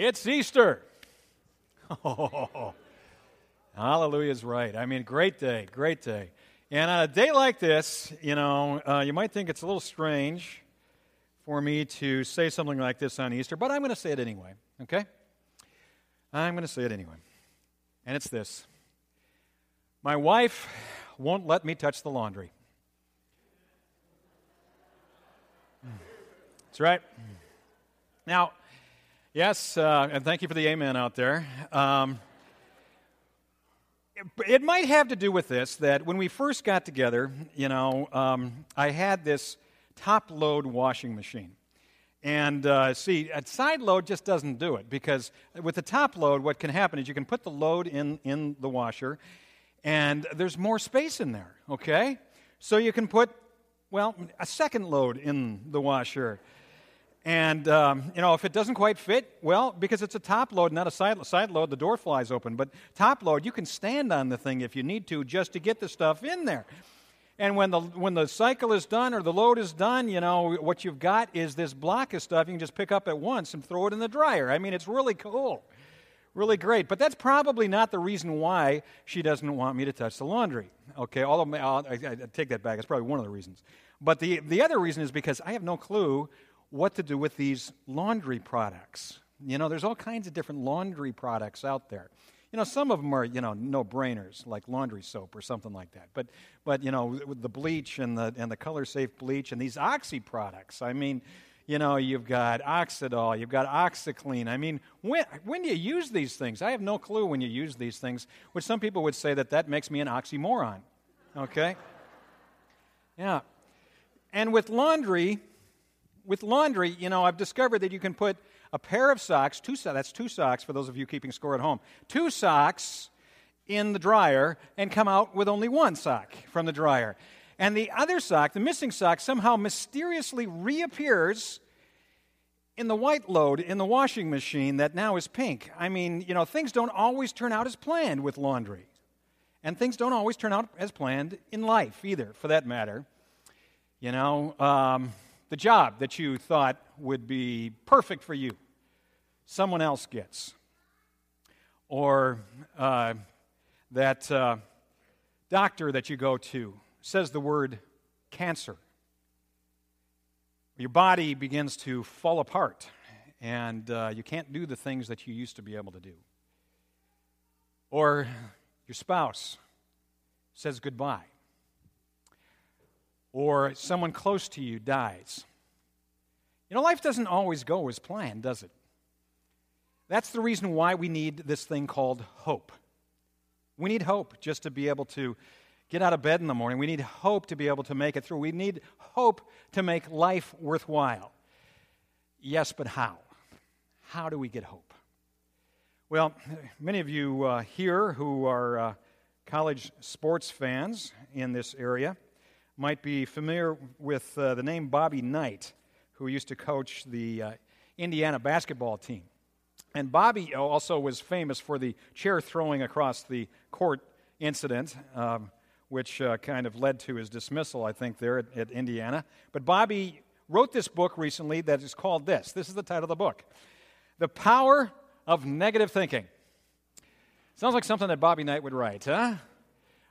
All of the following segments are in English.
It's Easter. Oh, hallelujah is right. I mean, great day, great day. And on a day like this, you know, uh, you might think it's a little strange for me to say something like this on Easter, but I'm going to say it anyway, okay? I'm going to say it anyway. And it's this My wife won't let me touch the laundry. That's right. Now, yes, uh, and thank you for the amen out there. Um, it, it, might have to do with this that when we first got together, you know, um, I had this top load washing machine. And uh, see, a side load just doesn't do it because with the top load, what can happen is you can put the load in, in the washer and there's more space in there, okay? So you can put, well, a second load in the washer. And, um, you know, if it doesn't quite fit, well, because it's a top load, not a side, side load, the door flies open. But top load, you can stand on the thing if you need to just to get the stuff in there. And when the, when the cycle is done or the load is done, you know, what you've got is this block of stuff you can just pick up at once and throw it in the dryer. I mean, it's really cool. Really great. But that's probably not the reason why she doesn't want me to touch the laundry. Okay, although I, I, I take that back. It's probably one of the reasons. But the, the other reason is because I have no clue what to do with these laundry products. You know, there's all kinds of different laundry products out there. You know, some of them are, you know, no brainers, like laundry soap or something like that. But, but you know, with the bleach and the, and the color safe bleach and these oxy products, I mean, you know, you've got Oxydol, you've got OxiClean. I mean, when, when do you use these things? I have no clue when you use these things, which some people would say that that makes me an oxymoron. Okay? Yeah. And with laundry, with laundry, you know, I've discovered that you can put a pair of socks, two that's two socks for those of you keeping score at home, two socks in the dryer and come out with only one sock from the dryer. And the other sock, the missing sock, somehow mysteriously reappears in the white load in the washing machine that now is pink. I mean, you know, things don't always turn out as planned with laundry. And things don't always turn out as planned in life either, for that matter. You know, um, the job that you thought would be perfect for you, someone else gets. Or uh, that uh, doctor that you go to says the word cancer. Your body begins to fall apart, and uh, you can't do the things that you used to be able to do. Or your spouse says goodbye or someone close to you dies. You know, life doesn't always go as planned, does it? That's the reason why we need this thing called hope. We need hope just to be able to get out of bed in the morning. We need hope to be able to make it through. We need hope to make life worthwhile. Yes, but how? How do we get hope? Well, many of you uh, here who are uh, college sports fans in this area might be familiar with uh, the name Bobby Knight, who used to coach the uh, Indiana basketball team. And Bobby also was famous for the chair throwing across the court incident, um, which uh, kind of led to his dismissal, I think, there at, at Indiana. But Bobby wrote this book recently that is called this. This is the title of the book The Power of Negative Thinking. Sounds like something that Bobby Knight would write, huh?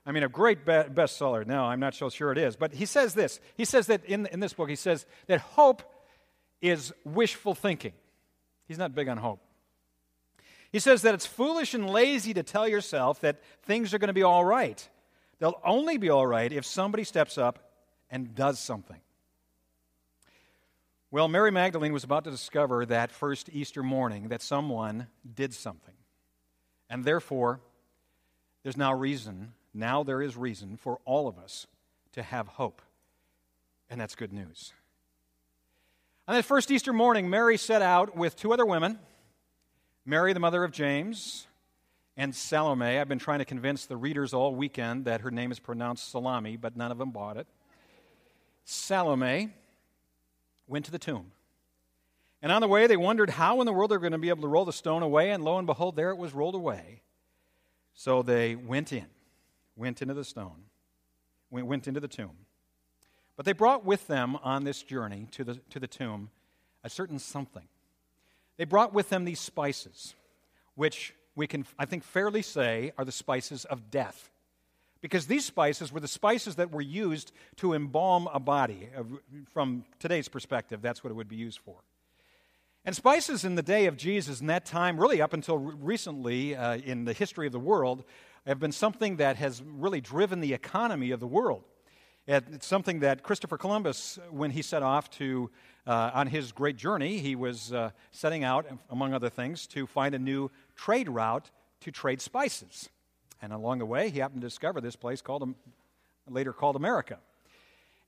I mean, a great be- bestseller. No, I'm not so sure it is. But he says this. He says that in, in this book, he says that hope is wishful thinking. He's not big on hope. He says that it's foolish and lazy to tell yourself that things are going to be all right. They'll only be all right if somebody steps up and does something. Well, Mary Magdalene was about to discover that first Easter morning that someone did something. And therefore, there's now reason now there is reason for all of us to have hope. And that's good news. On that first Easter morning, Mary set out with two other women Mary, the mother of James, and Salome. I've been trying to convince the readers all weekend that her name is pronounced Salami, but none of them bought it. Salome went to the tomb. And on the way, they wondered how in the world they were going to be able to roll the stone away, and lo and behold, there it was rolled away. So they went in went into the stone, went into the tomb. But they brought with them on this journey to the, to the tomb a certain something. They brought with them these spices, which we can, I think, fairly say are the spices of death. Because these spices were the spices that were used to embalm a body. From today's perspective, that's what it would be used for. And spices in the day of Jesus, in that time, really up until recently uh, in the history of the world, have been something that has really driven the economy of the world. It's something that Christopher Columbus, when he set off to uh, on his great journey, he was uh, setting out, among other things, to find a new trade route to trade spices. And along the way, he happened to discover this place called, later called America.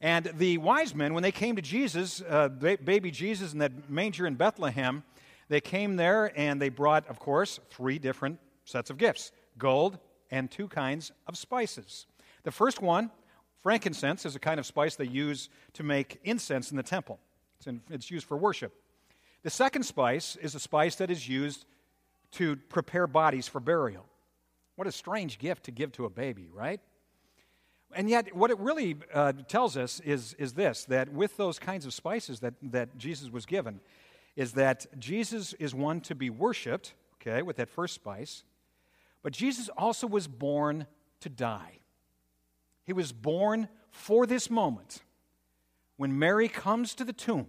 And the wise men, when they came to Jesus, uh, baby Jesus in that manger in Bethlehem, they came there and they brought, of course, three different sets of gifts gold and two kinds of spices. The first one, frankincense, is a kind of spice they use to make incense in the temple. It's, in, it's used for worship. The second spice is a spice that is used to prepare bodies for burial. What a strange gift to give to a baby, right? And yet, what it really uh, tells us is, is this that with those kinds of spices that, that Jesus was given, is that Jesus is one to be worshiped, okay, with that first spice, but Jesus also was born to die. He was born for this moment when Mary comes to the tomb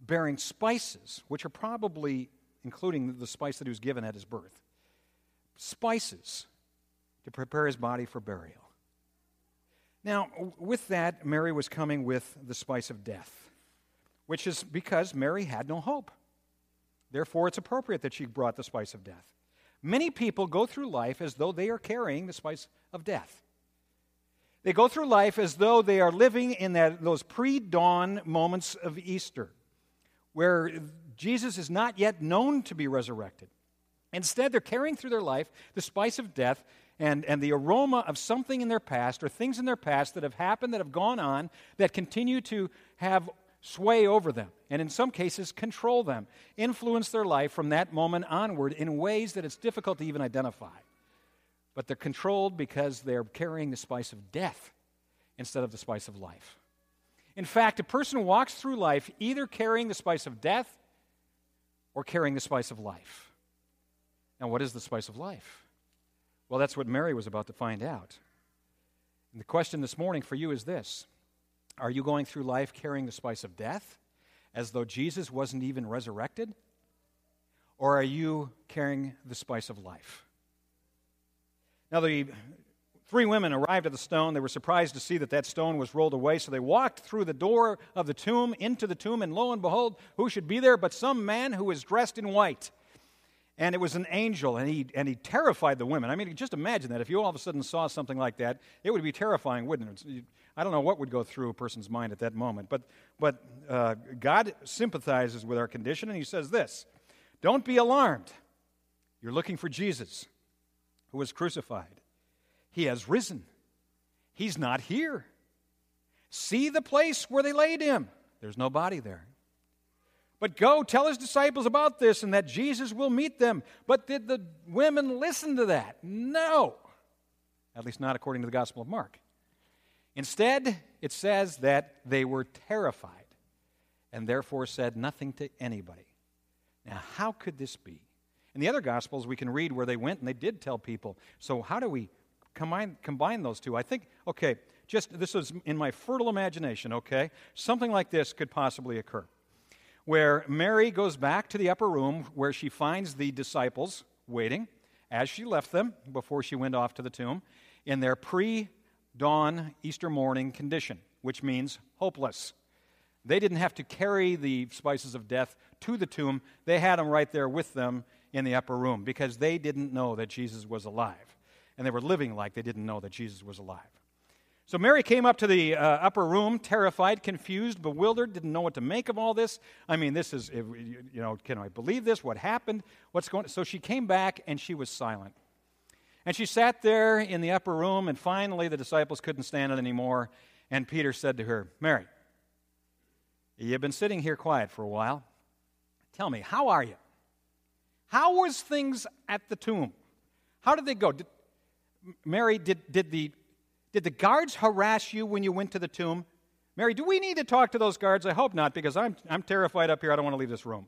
bearing spices, which are probably including the spice that he was given at his birth, spices to prepare his body for burial. Now, with that, Mary was coming with the spice of death, which is because Mary had no hope. Therefore, it's appropriate that she brought the spice of death. Many people go through life as though they are carrying the spice of death. They go through life as though they are living in that, those pre dawn moments of Easter, where Jesus is not yet known to be resurrected. Instead, they're carrying through their life the spice of death and, and the aroma of something in their past or things in their past that have happened, that have gone on, that continue to have sway over them, and in some cases, control them, influence their life from that moment onward in ways that it's difficult to even identify but they're controlled because they're carrying the spice of death instead of the spice of life. In fact, a person walks through life either carrying the spice of death or carrying the spice of life. Now, what is the spice of life? Well, that's what Mary was about to find out. And the question this morning for you is this Are you going through life carrying the spice of death as though Jesus wasn't even resurrected? Or are you carrying the spice of life? Now, the three women arrived at the stone. They were surprised to see that that stone was rolled away. So they walked through the door of the tomb into the tomb, and lo and behold, who should be there but some man who was dressed in white? And it was an angel, and he, and he terrified the women. I mean, just imagine that. If you all of a sudden saw something like that, it would be terrifying, wouldn't it? I don't know what would go through a person's mind at that moment. But, but uh, God sympathizes with our condition, and he says this Don't be alarmed. You're looking for Jesus who was crucified. He has risen. He's not here. See the place where they laid him. There's no body there. But go tell his disciples about this and that Jesus will meet them. But did the women listen to that? No. At least not according to the Gospel of Mark. Instead, it says that they were terrified and therefore said nothing to anybody. Now, how could this be? In the other Gospels, we can read where they went and they did tell people. So, how do we combine, combine those two? I think, okay, just this is in my fertile imagination, okay? Something like this could possibly occur. Where Mary goes back to the upper room where she finds the disciples waiting as she left them before she went off to the tomb in their pre dawn Easter morning condition, which means hopeless. They didn't have to carry the spices of death to the tomb, they had them right there with them in the upper room because they didn't know that Jesus was alive. And they were living like they didn't know that Jesus was alive. So Mary came up to the uh, upper room, terrified, confused, bewildered, didn't know what to make of all this. I mean, this is, you know, can I believe this? What happened? What's going on? So she came back and she was silent. And she sat there in the upper room, and finally the disciples couldn't stand it anymore. And Peter said to her, Mary, you've been sitting here quiet for a while. Tell me, how are you? How was things at the tomb? How did they go? Did, Mary, did, did, the, did the guards harass you when you went to the tomb? Mary, do we need to talk to those guards? I hope not, because I'm, I'm terrified up here. I don't want to leave this room.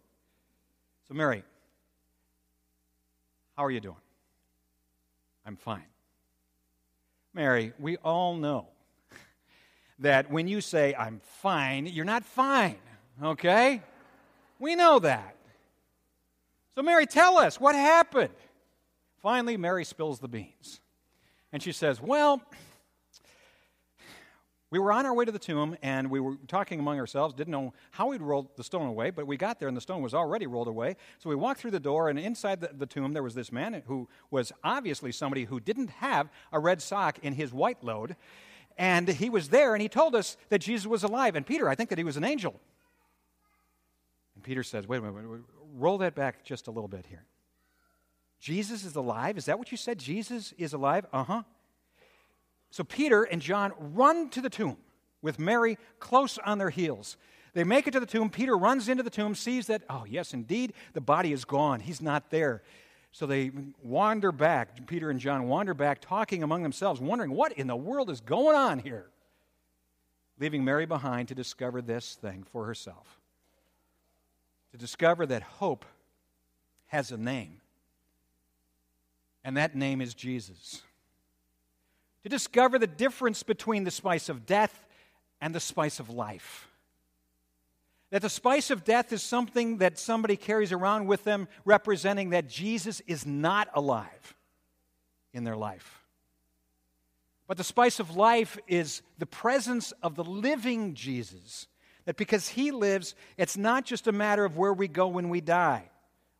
So, Mary, how are you doing? I'm fine. Mary, we all know that when you say, I'm fine, you're not fine, okay? We know that. So, Mary, tell us what happened. Finally, Mary spills the beans. And she says, Well, we were on our way to the tomb and we were talking among ourselves, didn't know how we'd roll the stone away, but we got there and the stone was already rolled away. So we walked through the door, and inside the, the tomb there was this man who was obviously somebody who didn't have a red sock in his white load. And he was there and he told us that Jesus was alive. And Peter, I think that he was an angel. And Peter says, Wait a minute, wait, wait, roll that back just a little bit here. Jesus is alive? Is that what you said? Jesus is alive? Uh huh. So Peter and John run to the tomb with Mary close on their heels. They make it to the tomb. Peter runs into the tomb, sees that, oh, yes, indeed, the body is gone. He's not there. So they wander back. Peter and John wander back, talking among themselves, wondering what in the world is going on here. Leaving Mary behind to discover this thing for herself. To discover that hope has a name. And that name is Jesus to discover the difference between the spice of death and the spice of life. That the spice of death is something that somebody carries around with them, representing that Jesus is not alive in their life. But the spice of life is the presence of the living Jesus. That because he lives, it's not just a matter of where we go when we die,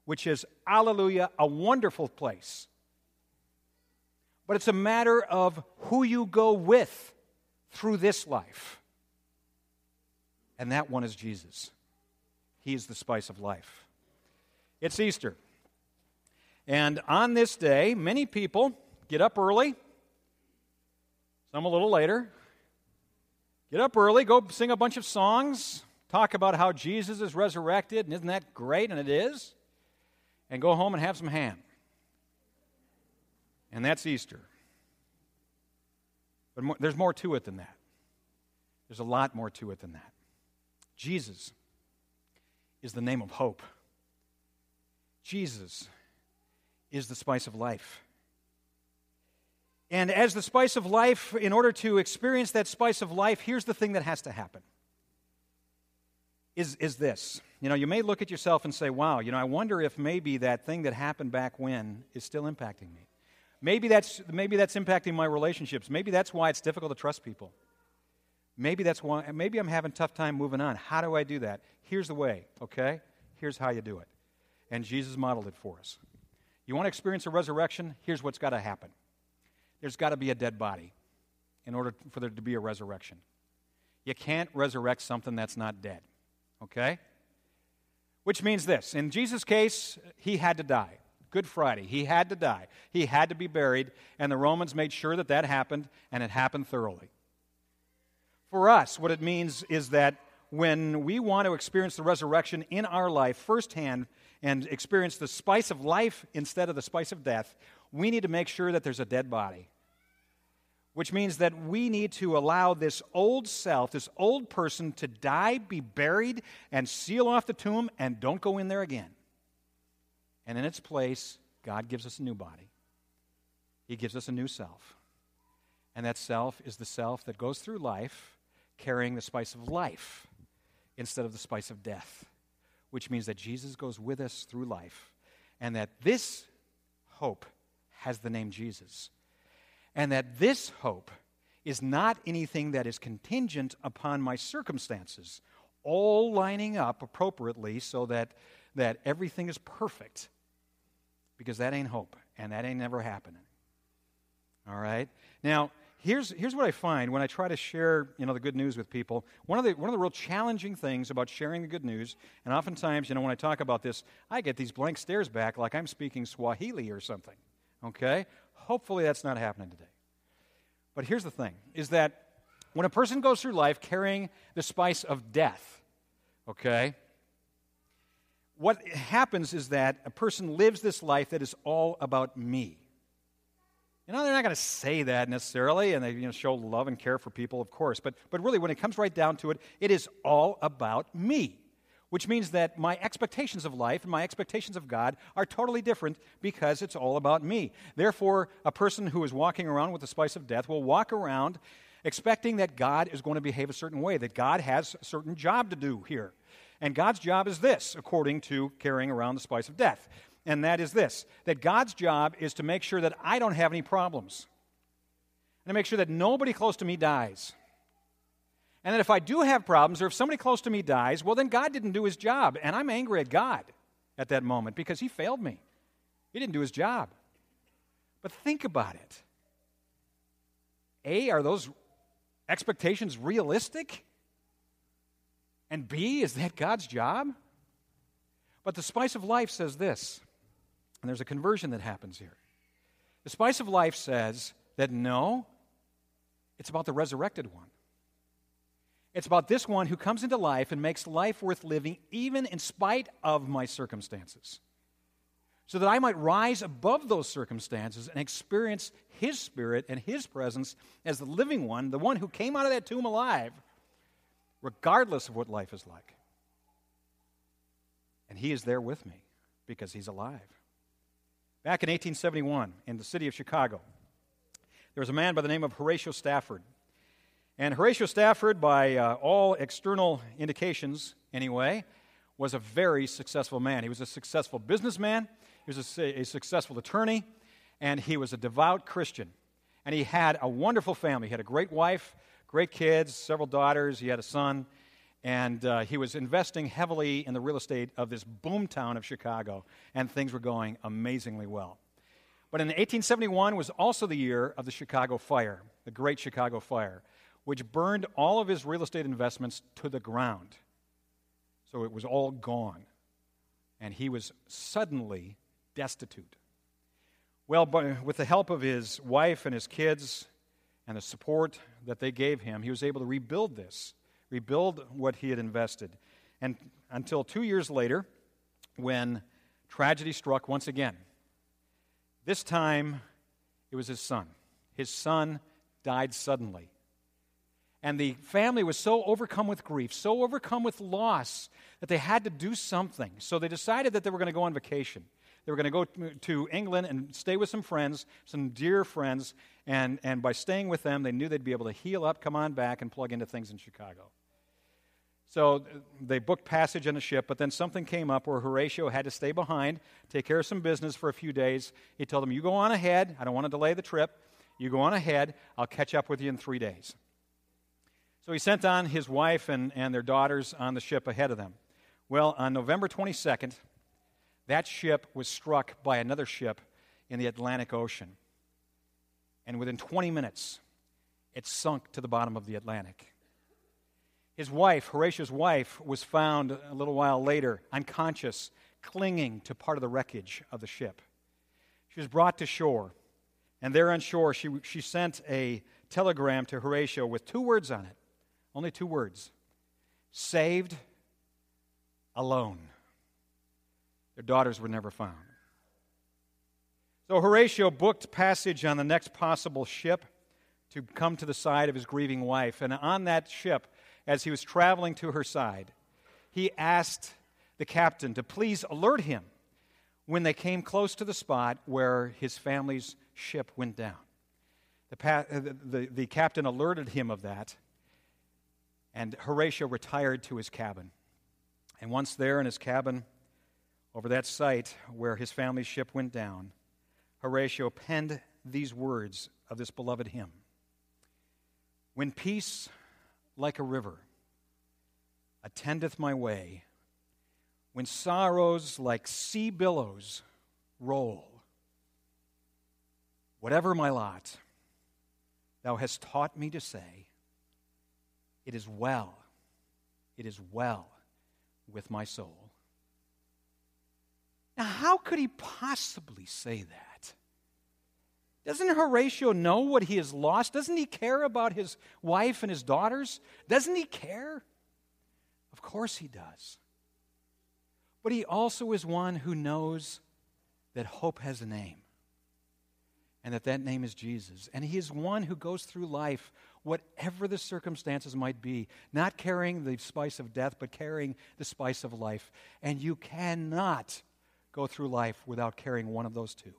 which is, hallelujah, a wonderful place but it's a matter of who you go with through this life. And that one is Jesus. He is the spice of life. It's Easter. And on this day, many people get up early, some a little later. Get up early, go sing a bunch of songs, talk about how Jesus is resurrected, and isn't that great? And it is. And go home and have some ham. And that's Easter. But more, there's more to it than that. There's a lot more to it than that. Jesus is the name of hope. Jesus is the spice of life. And as the spice of life, in order to experience that spice of life, here's the thing that has to happen. Is, is this. You know, you may look at yourself and say, wow, you know, I wonder if maybe that thing that happened back when is still impacting me. Maybe that's, maybe that's impacting my relationships. Maybe that's why it's difficult to trust people. Maybe that's why, maybe I'm having tough time moving on. How do I do that? Here's the way, okay? Here's how you do it. And Jesus modeled it for us. You want to experience a resurrection? Here's what's got to happen there's got to be a dead body in order for there to be a resurrection. You can't resurrect something that's not dead, okay? Which means this in Jesus' case, he had to die. Good Friday. He had to die. He had to be buried, and the Romans made sure that that happened, and it happened thoroughly. For us, what it means is that when we want to experience the resurrection in our life firsthand and experience the spice of life instead of the spice of death, we need to make sure that there's a dead body. Which means that we need to allow this old self, this old person, to die, be buried, and seal off the tomb, and don't go in there again. And in its place, God gives us a new body. He gives us a new self. And that self is the self that goes through life carrying the spice of life instead of the spice of death, which means that Jesus goes with us through life and that this hope has the name Jesus. And that this hope is not anything that is contingent upon my circumstances, all lining up appropriately so that that everything is perfect because that ain't hope and that ain't never happening. All right? Now, here's, here's what I find when I try to share you know, the good news with people. One of, the, one of the real challenging things about sharing the good news, and oftentimes, you know, when I talk about this, I get these blank stares back like I'm speaking Swahili or something. Okay? Hopefully that's not happening today. But here's the thing is that when a person goes through life carrying the spice of death, okay, what happens is that a person lives this life that is all about me. You know, they're not going to say that necessarily, and they you know, show love and care for people, of course. But, but really, when it comes right down to it, it is all about me. which means that my expectations of life and my expectations of God are totally different because it's all about me. Therefore, a person who is walking around with the spice of death will walk around expecting that God is going to behave a certain way, that God has a certain job to do here. And God's job is this, according to carrying around the spice of death. And that is this that God's job is to make sure that I don't have any problems, and to make sure that nobody close to me dies and that if I do have problems or if somebody close to me dies, well, then God didn't do his job. And I'm angry at God at that moment because he failed me. He didn't do his job. But think about it. A, are those expectations realistic? And B, is that God's job? But the spice of life says this, and there's a conversion that happens here. The spice of life says that no, it's about the resurrected one. It's about this one who comes into life and makes life worth living even in spite of my circumstances. So that I might rise above those circumstances and experience His Spirit and His presence as the living one, the one who came out of that tomb alive, regardless of what life is like. And He is there with me because He's alive. Back in 1871, in the city of Chicago, there was a man by the name of Horatio Spafford. And Horatio Spafford, by uh, all external indications anyway, was a very successful man. He was a successful businessman, he was a, a successful attorney, and he was a devout Christian. And he had a wonderful family. He had a great wife, great kids, several daughters, he had a son, and uh, he was investing heavily in the real estate of this boomtown of Chicago, and things were going amazingly well. But in 1871 was also the year of the Chicago fire, the Great Chicago Fire which burned all of his real estate investments to the ground. So it was all gone. And he was suddenly destitute. Well, with the help of his wife and his kids and the support that they gave him, he was able to rebuild this, rebuild what he had invested. And until two years later, when tragedy struck once again. This time, it was his son. His son died suddenly. And the family was so overcome with grief, so overcome with loss, that they had to do something. So they decided that they were going to go on vacation. They were going to go to England and stay with some friends, some dear friends, and, and by staying with them, they knew they'd be able to heal up, come on back, and plug into things in Chicago. So uh, they booked passage on a ship, but then something came up where Horatio had to stay behind, take care of some business for a few days. He told them, You go on ahead. I don't want to delay the trip. You go on ahead. I'll catch up with you in three days. So he sent on his wife and, and their daughters on the ship ahead of them. Well, on November 22nd, that ship was struck by another ship in the Atlantic Ocean. And within 20 minutes, it sunk to the bottom of the Atlantic. His wife, Horatio's wife, was found a little while later unconscious, clinging to part of the wreckage of the ship. She was brought to shore, and there on shore, she, she sent a telegram to Horatio with two words on it only two words saved, alone. Their daughters were never found. So Horatio booked passage on the next possible ship to come to the side of his grieving wife. And on that ship, as he was traveling to her side, he asked the captain to please alert him when they came close to the spot where his family's ship went down. The, pa- uh, the, the, the captain alerted him of that, and Horatio retired to his cabin. And once there in his cabin, over that site where his family's ship went down, Horatio penned these words of this beloved hymn When peace, like a river, attendeth my way, when sorrows like sea billows roll, whatever my lot, thou hast taught me to say, it is well. It is well with my soul. Now, how could he possibly say that? Doesn't Horatio know what he has lost? Doesn't he care about his wife and his daughters? Doesn't he care? Of course he does. But he also is one who knows that hope has a name. and that that name is Jesus. And He is one who goes through life, whatever the circumstances might be, not carrying the spice of death, but carrying the spice of life. And you cannot go through life without carrying one of those two.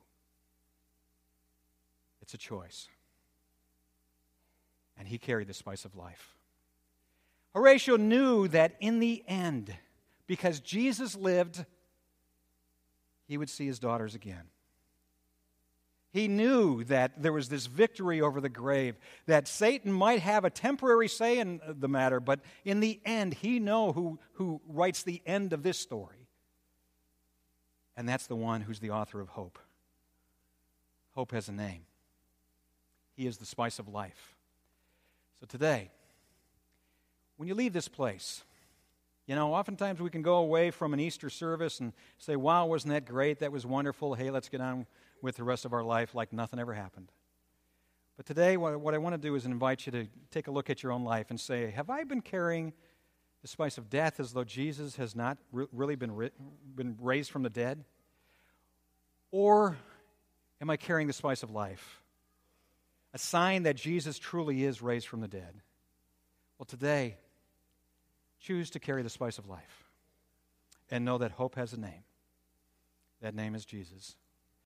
It's a choice. And He carried the spice of life. Horatio knew that in the end, because Jesus lived, he would see his daughters again. He knew that there was this victory over the grave, that Satan might have a temporary say in the matter, but in the end, he know who, who writes the end of this story. And that's the one who's the author of hope. Hope has a name. He is the spice of life. So today, when you leave this place, you know, oftentimes we can go away from an Easter service and say, wow, wasn't that great? That was wonderful. Hey, let's get on with the rest of our life like nothing ever happened. But today, what I want to do is invite you to take a look at your own life and say, Have I been carrying the spice of death as though Jesus has not re- really been, ri- been raised from the dead? Or am I carrying the spice of life? A sign that Jesus truly is raised from the dead. Well, today, choose to carry the spice of life and know that hope has a name. That name is Jesus.